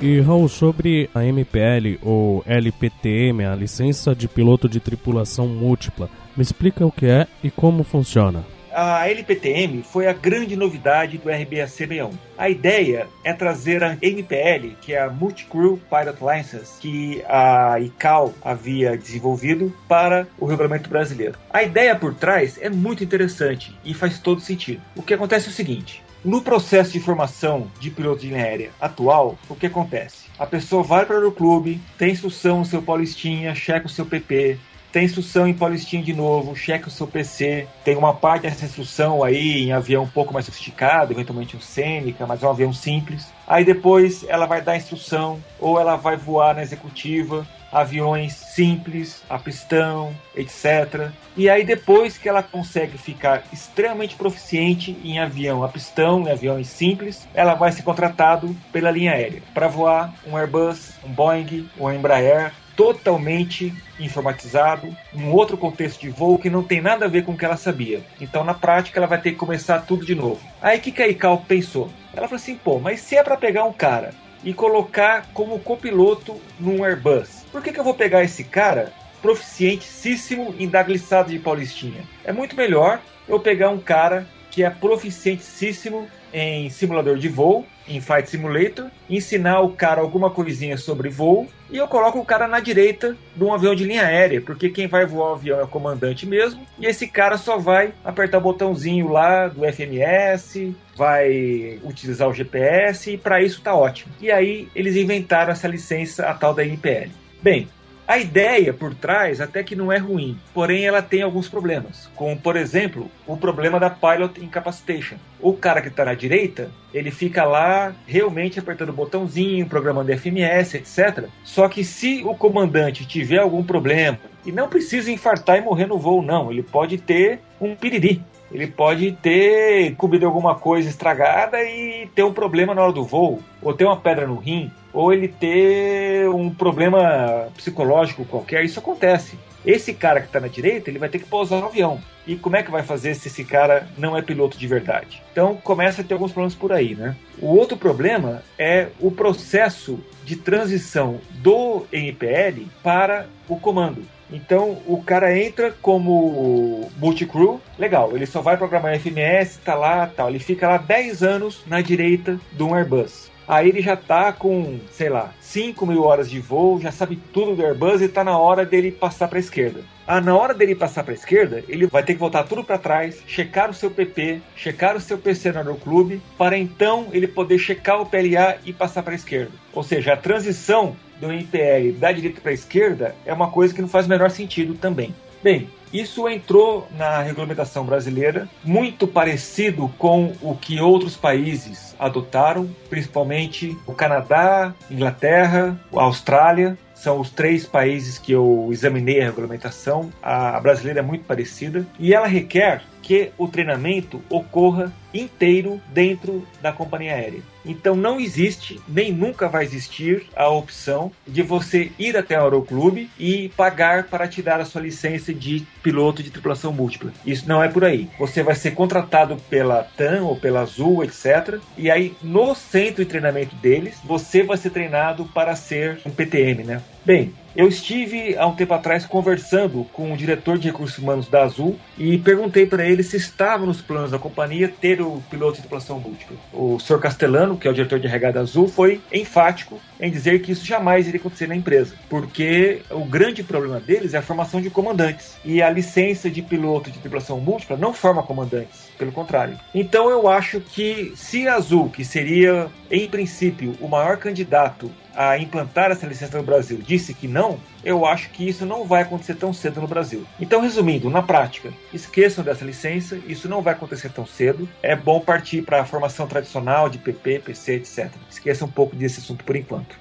E Raul, sobre a MPL ou LPTM, a licença de piloto de tripulação múltipla, me explica o que é e como funciona a LPTM foi a grande novidade do RBAC 61. A ideia é trazer a MPL, que é a Multicrew Pilot License, que a ICAO havia desenvolvido para o regulamento brasileiro. A ideia por trás é muito interessante e faz todo sentido. O que acontece é o seguinte: no processo de formação de piloto de linha aérea atual, o que acontece? A pessoa vai para o clube, tem instrução no seu paulistinha, checa o seu PP, tem instrução em Paulistinha de novo, cheque o seu PC. Tem uma parte dessa instrução aí em avião um pouco mais sofisticado, eventualmente um Seneca, mas é um avião simples. Aí depois ela vai dar instrução, ou ela vai voar na executiva, aviões simples, a pistão, etc. E aí depois que ela consegue ficar extremamente proficiente em avião a pistão, em aviões simples, ela vai ser contratado pela linha aérea para voar um Airbus, um Boeing, um Embraer totalmente informatizado, um outro contexto de voo que não tem nada a ver com o que ela sabia. Então, na prática, ela vai ter que começar tudo de novo. Aí, o que, que a ICAO pensou? Ela falou assim: pô, mas se é para pegar um cara e colocar como copiloto num Airbus, por que, que eu vou pegar esse cara proficientíssimo em dar glissada de paulistinha? É muito melhor eu pegar um cara que é proficientíssimo em simulador de voo, em Flight Simulator, ensinar o cara alguma coisinha sobre voo e eu coloco o cara na direita de um avião de linha aérea, porque quem vai voar o avião é o comandante mesmo, e esse cara só vai apertar o botãozinho lá do FMS, vai utilizar o GPS e para isso tá ótimo. E aí eles inventaram essa licença, a tal da NPL. Bem, a ideia por trás até que não é ruim, porém ela tem alguns problemas, como por exemplo o problema da Pilot Incapacitation. O cara que está na direita, ele fica lá realmente apertando o botãozinho, programando FMS, etc. Só que se o comandante tiver algum problema, e não precisa infartar e morrer no voo, não, ele pode ter um piriri ele pode ter comido alguma coisa estragada e ter um problema na hora do voo, ou ter uma pedra no rim, ou ele ter um problema psicológico qualquer. Isso acontece. Esse cara que está na direita, ele vai ter que pousar no avião. E como é que vai fazer se esse cara não é piloto de verdade? Então começa a ter alguns problemas por aí, né? O outro problema é o processo de transição do NPL para o comando. Então o cara entra como multicrew, legal, ele só vai programar FMS, tá lá, tal. Ele fica lá 10 anos na direita do Airbus. Aí ele já tá com, sei lá, 5 mil horas de voo, já sabe tudo do Airbus e tá na hora dele passar para a esquerda. Ah, na hora dele passar para a esquerda, ele vai ter que voltar tudo para trás, checar o seu PP, checar o seu PC no aeroclube, para então ele poder checar o PLA e passar para a esquerda. Ou seja, a transição do IPL da direita para a esquerda é uma coisa que não faz o menor sentido também. Bem, isso entrou na regulamentação brasileira, muito parecido com o que outros países adotaram, principalmente o Canadá, Inglaterra, a Austrália. São os três países que eu examinei a regulamentação. A brasileira é muito parecida e ela requer que o treinamento ocorra inteiro dentro da companhia aérea. Então não existe, nem nunca vai existir a opção de você ir até o aeroclube e pagar para tirar a sua licença de piloto de tripulação múltipla. Isso não é por aí. Você vai ser contratado pela TAM ou pela Azul, etc. E aí no centro de treinamento deles, você vai ser treinado para ser um PTM, né? Bem, eu estive há um tempo atrás conversando com o diretor de recursos humanos da Azul e perguntei para ele se estava nos planos da companhia ter o piloto de tripulação múltipla. O Sr. Castellano, que é o diretor de RH da Azul, foi enfático em dizer que isso jamais iria acontecer na empresa, porque o grande problema deles é a formação de comandantes e a licença de piloto de tripulação múltipla não forma comandantes pelo contrário. Então eu acho que se a Azul, que seria em princípio o maior candidato a implantar essa licença no Brasil disse que não, eu acho que isso não vai acontecer tão cedo no Brasil. Então, resumindo, na prática, esqueçam dessa licença, isso não vai acontecer tão cedo. É bom partir para a formação tradicional de PP, PC, etc. Esqueçam um pouco desse assunto por enquanto.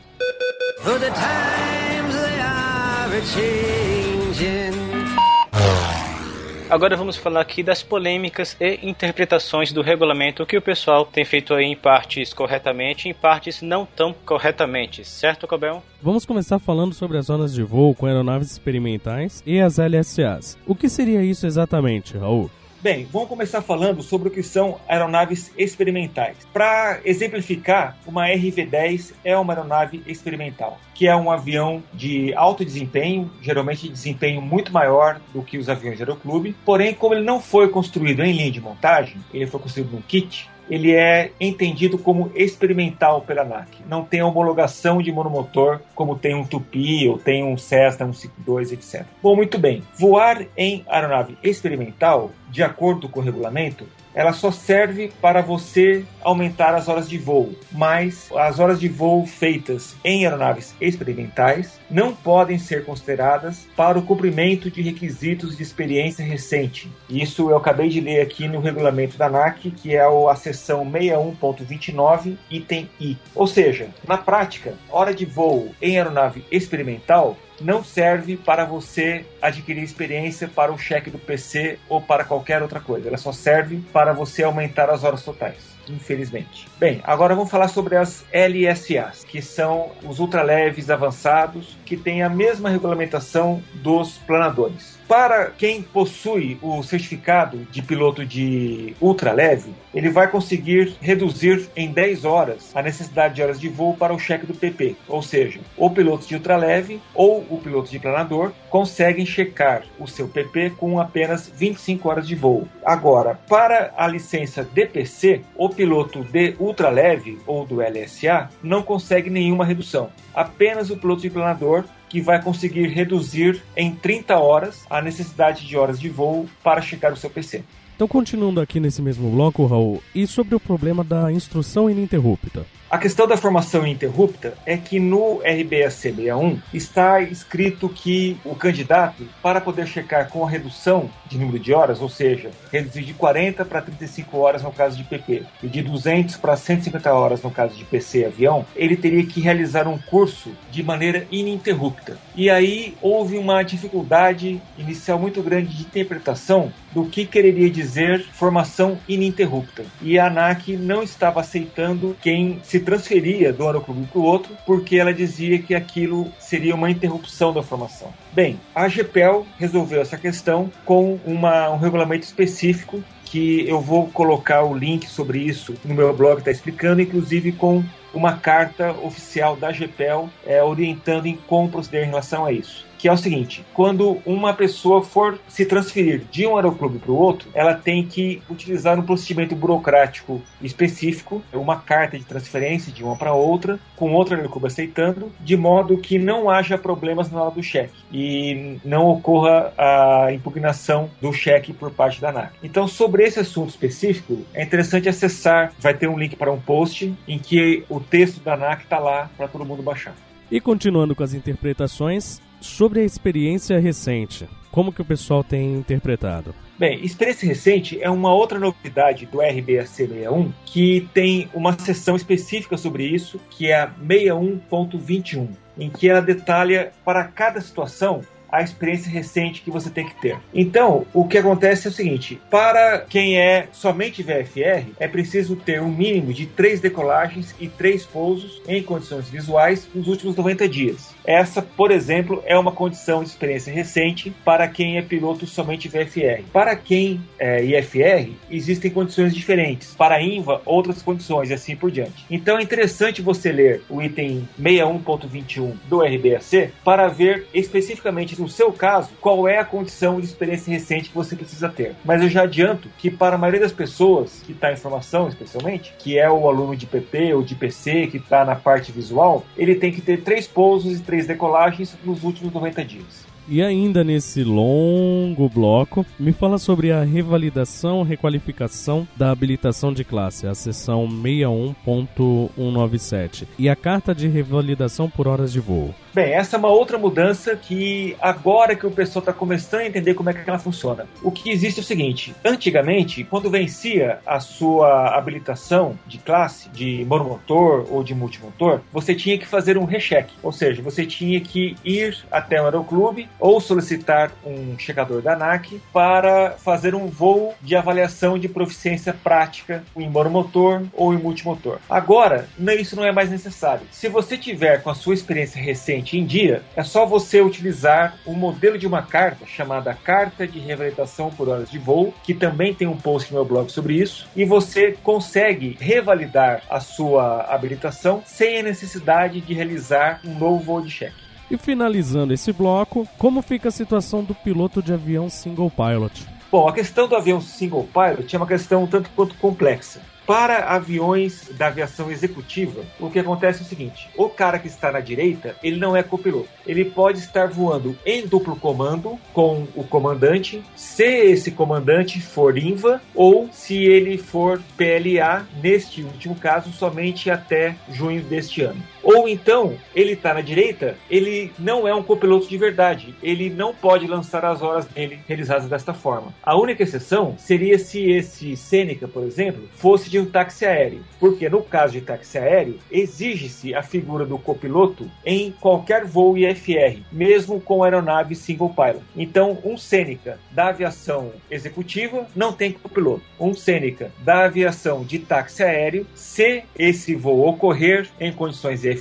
Agora vamos falar aqui das polêmicas e interpretações do regulamento que o pessoal tem feito aí em partes corretamente e em partes não tão corretamente, certo, Cobel? Vamos começar falando sobre as zonas de voo com aeronaves experimentais e as LSAs. O que seria isso exatamente, Raul? Bem, vamos começar falando sobre o que são aeronaves experimentais. Para exemplificar, uma RV-10 é uma aeronave experimental, que é um avião de alto desempenho, geralmente de desempenho muito maior do que os aviões Aeroclube. Porém, como ele não foi construído em linha de montagem, ele foi construído num kit, ele é entendido como experimental pela ANAC. Não tem homologação de monomotor como tem um Tupi ou tem um Cessna 152, etc. Bom, muito bem. Voar em aeronave experimental, de acordo com o regulamento, ela só serve para você aumentar as horas de voo, mas as horas de voo feitas em aeronaves experimentais não podem ser consideradas para o cumprimento de requisitos de experiência recente. Isso eu acabei de ler aqui no regulamento da ANAC, que é a seção 61.29, item I. Ou seja, na prática, hora de voo em aeronave experimental não serve para você adquirir experiência para o cheque do PC ou para qualquer outra coisa. Ela só serve para você aumentar as horas totais infelizmente. Bem, agora vamos falar sobre as LSAs, que são os ultraleves avançados, que têm a mesma regulamentação dos planadores. Para quem possui o certificado de piloto de ultraleve, ele vai conseguir reduzir em 10 horas a necessidade de horas de voo para o cheque do PP. Ou seja, o piloto de ultraleve ou o piloto de planador conseguem checar o seu PP com apenas 25 horas de voo. Agora, para a licença DPC, o piloto de ultraleve ou do LSA não consegue nenhuma redução. Apenas o piloto de planador que vai conseguir reduzir em 30 horas a necessidade de horas de voo para checar o seu PC. Então, continuando aqui nesse mesmo bloco, Raul, e sobre o problema da instrução ininterrupta? A questão da formação ininterrupta é que no RBAC 61 está escrito que o candidato, para poder checar com a redução de número de horas, ou seja, reduzir de 40 para 35 horas no caso de PP e de 200 para 150 horas no caso de PC avião, ele teria que realizar um curso de maneira ininterrupta. E aí houve uma dificuldade inicial muito grande de interpretação do que quereria dizer formação ininterrupta. E a ANAC não estava aceitando quem se transferia do aeroclube para o outro, porque ela dizia que aquilo seria uma interrupção da formação. Bem, a GPEL resolveu essa questão com uma, um regulamento específico que eu vou colocar o link sobre isso no meu blog, está explicando, inclusive com uma carta oficial da GPEL é, orientando em como proceder em relação a isso que é o seguinte: quando uma pessoa for se transferir de um aeroclube para o outro, ela tem que utilizar um procedimento burocrático específico, uma carta de transferência de uma para outra, com outro aeroclube aceitando, de modo que não haja problemas na hora do cheque e não ocorra a impugnação do cheque por parte da ANAC. Então, sobre esse assunto específico, é interessante acessar, vai ter um link para um post em que o texto da ANAC está lá para todo mundo baixar. E continuando com as interpretações, sobre a experiência recente, como que o pessoal tem interpretado? Bem, experiência recente é uma outra novidade do RBAC 61 que tem uma seção específica sobre isso, que é a 61.21, em que ela detalha para cada situação a experiência recente que você tem que ter. Então, o que acontece é o seguinte: para quem é somente VFR, é preciso ter um mínimo de três decolagens e três pousos em condições visuais nos últimos 90 dias. Essa, por exemplo, é uma condição de experiência recente para quem é piloto somente VFR. Para quem é IFR, existem condições diferentes. Para INVA, outras condições e assim por diante. Então é interessante você ler o item 61.21 do RBAC para ver especificamente no seu caso, qual é a condição de experiência recente que você precisa ter. Mas eu já adianto que para a maioria das pessoas que está em formação, especialmente, que é o aluno de PP ou de PC que está na parte visual, ele tem que ter três pousos e três decolagens nos últimos 90 dias. E ainda nesse longo bloco, me fala sobre a revalidação, requalificação da habilitação de classe, a seção 61.197, e a carta de revalidação por horas de voo. Bem, essa é uma outra mudança que agora que o pessoal está começando a entender como é que ela funciona. O que existe é o seguinte: antigamente, quando vencia a sua habilitação de classe, de monomotor ou de multimotor, você tinha que fazer um recheque, ou seja, você tinha que ir até o aeroclube ou solicitar um checador da ANAC para fazer um voo de avaliação de proficiência prática em monomotor ou em multimotor. Agora, isso não é mais necessário. Se você tiver com a sua experiência recente em dia, é só você utilizar o um modelo de uma carta chamada Carta de Revalidação por Horas de Voo, que também tem um post no meu blog sobre isso, e você consegue revalidar a sua habilitação sem a necessidade de realizar um novo voo de cheque. E finalizando esse bloco, como fica a situação do piloto de avião single pilot? Bom, a questão do avião single pilot é uma questão tanto quanto complexa. Para aviões da aviação executiva, o que acontece é o seguinte: o cara que está na direita, ele não é copiloto. Ele pode estar voando em duplo comando com o comandante, se esse comandante for INVA ou se ele for PLA, neste último caso, somente até junho deste ano. Ou então, ele está na direita, ele não é um copiloto de verdade. Ele não pode lançar as horas dele realizadas desta forma. A única exceção seria se esse Seneca, por exemplo, fosse de um táxi aéreo, porque no caso de táxi aéreo, exige-se a figura do copiloto em qualquer voo IFR, mesmo com aeronave single pilot. Então, um Seneca da aviação executiva não tem copiloto. Um Seneca da aviação de táxi aéreo, se esse voo ocorrer em condições IFR,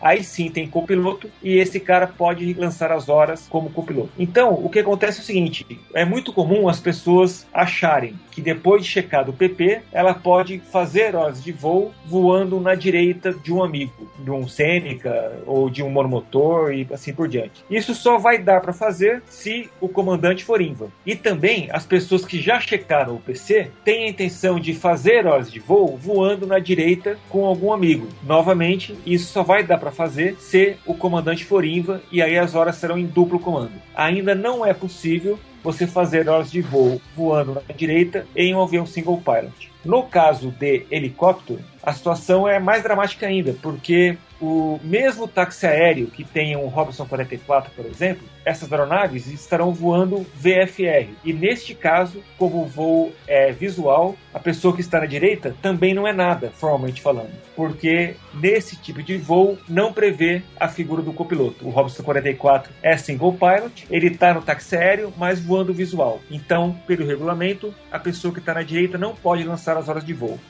aí sim tem copiloto e esse cara pode lançar as horas como copiloto. Então, o que acontece é o seguinte: é muito comum as pessoas acharem que depois de checar o PP, ela pode fazer horas de voo voando na direita de um amigo, de um Seneca ou de um monomotor e assim por diante. Isso só vai dar para fazer se o comandante for INVA. E também as pessoas que já checaram o PC têm a intenção de fazer horas de voo voando na direita com algum amigo. Novamente, isso só vai dar para fazer se o comandante for INVA e aí as horas serão em duplo comando. Ainda não é possível você fazer horas de voo voando na direita em um avião single pilot. No caso de helicóptero, a situação é mais dramática ainda, porque o mesmo táxi aéreo que tenha um Robinson 44, por exemplo, essas aeronaves estarão voando VFR. E neste caso, como o voo é visual, a pessoa que está na direita também não é nada, formalmente falando, porque nesse tipo de voo não prevê a figura do copiloto. O Robinson 44 é single pilot, ele está no táxi aéreo, mas voando visual. Então, pelo regulamento, a pessoa que está na direita não pode lançar as horas de voo.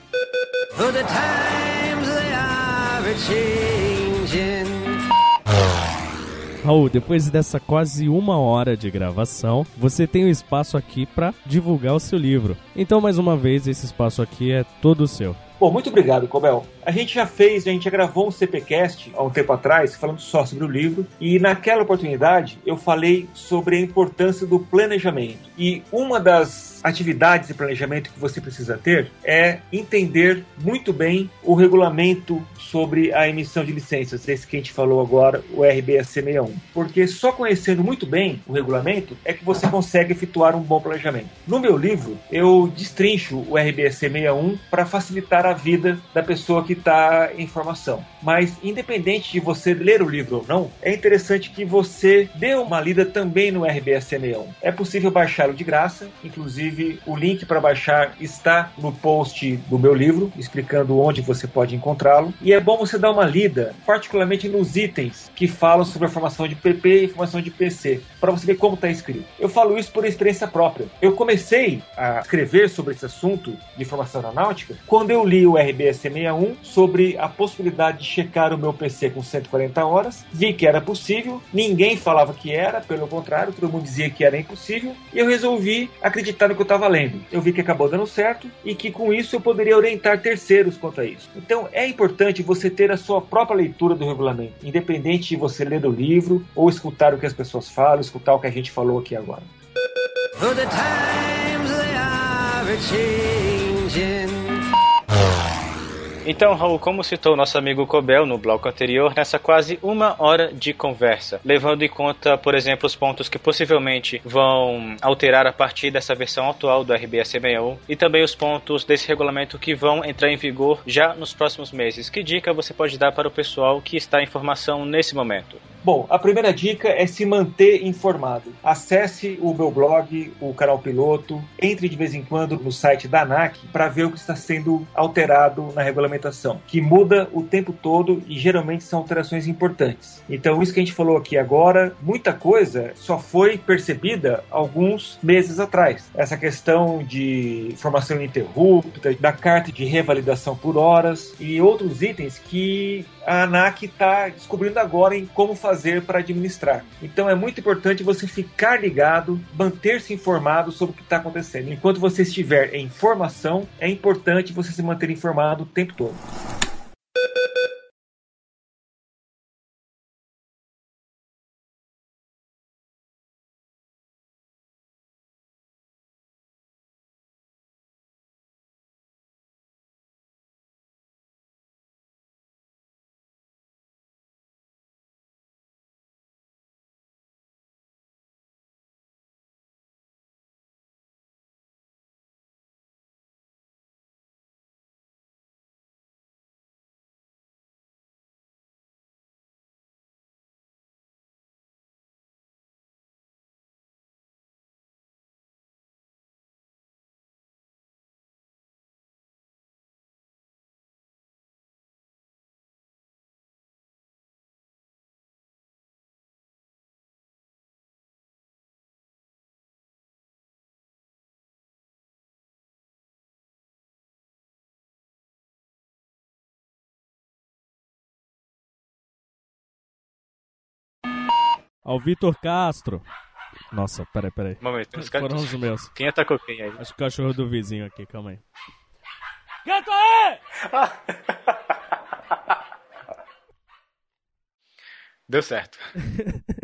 Raul, depois dessa quase uma hora de gravação, você tem o um espaço aqui para divulgar o seu livro. Então, mais uma vez, esse espaço aqui é todo seu. Bom, muito obrigado, Cobel. A gente já fez, a gente já gravou um CPcast há um tempo atrás, falando só sobre o livro, e naquela oportunidade eu falei sobre a importância do planejamento. E uma das atividades de planejamento que você precisa ter é entender muito bem o regulamento sobre a emissão de licenças, esse que a gente falou agora, o RBSC 61. Porque só conhecendo muito bem o regulamento é que você consegue efetuar um bom planejamento. No meu livro, eu destrincho o RBSC 61 para facilitar a vida da pessoa que que está em formação. Mas, independente de você ler o livro ou não, é interessante que você dê uma lida também no RBS 61. É possível baixá-lo de graça, inclusive o link para baixar está no post do meu livro, explicando onde você pode encontrá-lo. E é bom você dar uma lida, particularmente nos itens que falam sobre a formação de PP e formação de PC, para você ver como está escrito. Eu falo isso por experiência própria. Eu comecei a escrever sobre esse assunto de formação aeronáutica quando eu li o RBS 61 sobre a possibilidade de checar o meu PC com 140 horas. Vi que era possível, ninguém falava que era, pelo contrário, todo mundo dizia que era impossível, e eu resolvi acreditar no que eu estava lendo. Eu vi que acabou dando certo e que com isso eu poderia orientar terceiros quanto a isso. Então é importante você ter a sua própria leitura do regulamento, independente de você ler o livro ou escutar o que as pessoas falam, escutar o que a gente falou aqui agora. For Então, Raul, como citou nosso amigo Cobel no bloco anterior, nessa quase uma hora de conversa, levando em conta, por exemplo, os pontos que possivelmente vão alterar a partir dessa versão atual do RBS 61 e também os pontos desse regulamento que vão entrar em vigor já nos próximos meses. Que dica você pode dar para o pessoal que está em formação nesse momento? Bom, a primeira dica é se manter informado. Acesse o meu blog, o canal Piloto, entre de vez em quando no site da ANAC para ver o que está sendo alterado na regulamentação, que muda o tempo todo e geralmente são alterações importantes. Então, isso que a gente falou aqui agora, muita coisa só foi percebida alguns meses atrás. Essa questão de formação ininterrupta, da carta de revalidação por horas e outros itens que a ANAC está descobrindo agora em como fazer para administrar. Então é muito importante você ficar ligado, manter-se informado sobre o que está acontecendo. Enquanto você estiver em formação, é importante você se manter informado o tempo todo. Ao Vitor Castro. Nossa, peraí, peraí. Um momento, os Foram os meus. Quem atacou quem aí? Acho que o cachorro do vizinho aqui, calma aí. Quieto aí! [laughs] Deu certo. [laughs]